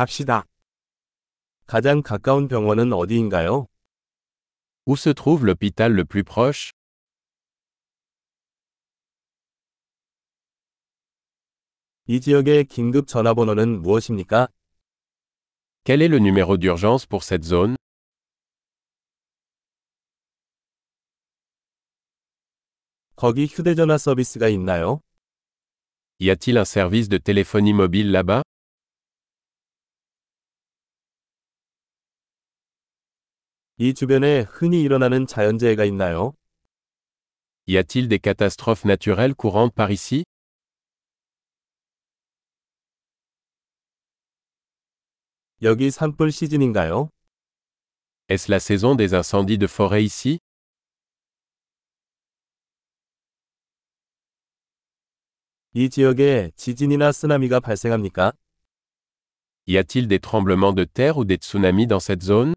갑시다. 가장 가까운 병원은 어디인가요? Où se trouve l'hôpital le plus proche 이 지역의 긴급 전화번호는 무엇입니까? Quel est le numéro d'urgence pour cette zone 거기 휴대전화 서비스가 있나요? Y a-t-il un service de téléphonie mobile là-bas 이 주변에 흔히 일어나는 자연재해가 있나요? Y a-t-il des catastrophes naturelles courantes par ici 여기 산불 시즌인가요? Est-ce la saison des incendies de forêt ici 이 지역에 지진이나 쓰나미가 발생합니까? Y a-t-il des tremblements de terre ou des tsunamis dans cette zone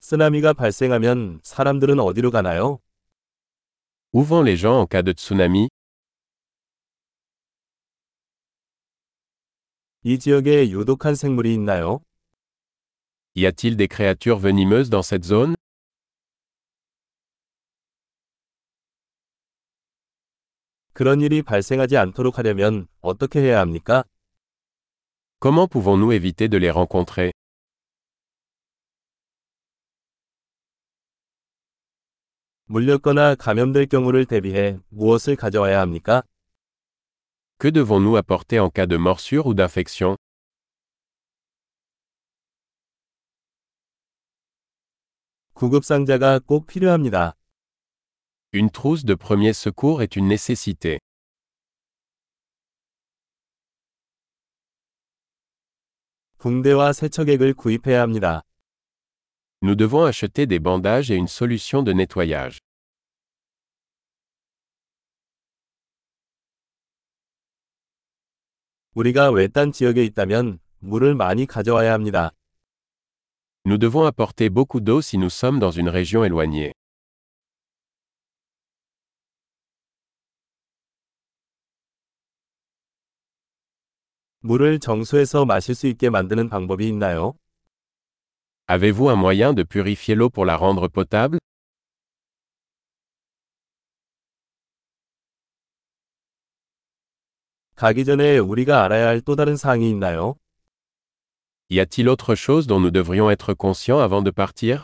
쓰나미가 발생하면 사람들은 어디로 가나요? Où vont les gens en cas de tsunami 이 지역에 유독한 생물이 있나요? Y a-t-il des créatures venimeuses dans cette zone 그런 일이 발생하지 않도록 하려면 어떻게 해야 합니까? Comment pouvons-nous éviter de les rencontrer 물렸거나 감염될 경우를 대비해 무엇을 가져와야 합니까? Que devons-nous apporter en cas de morsure ou d'infection 구급 상자가 꼭 필요합니다. Une trousse de premier secours est une nécessité. 붕대와 세척액을 구입해야 합니다. Nous devons acheter des bandages et une solution de nettoyage. 우리가 외딴 지역에 있다면 물을 많이 가져와야 합니다. Nous devons apporter beaucoup d'eau si nous sommes dans une région éloignée. 물을 정수해서 마실 수 있게 만드는 방법이 있나요? Avez-vous un moyen de purifier l'eau pour la rendre potable 가기 전에 우리가 알아야 할 또 다른 사항이 있나요? Y a-t-il autre chose dont nous devrions être conscients avant de partir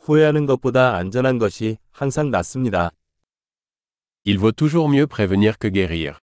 후회하는 것보다 안전한 것이 항상 낫습니다. Il vaut toujours mieux prévenir que guérir.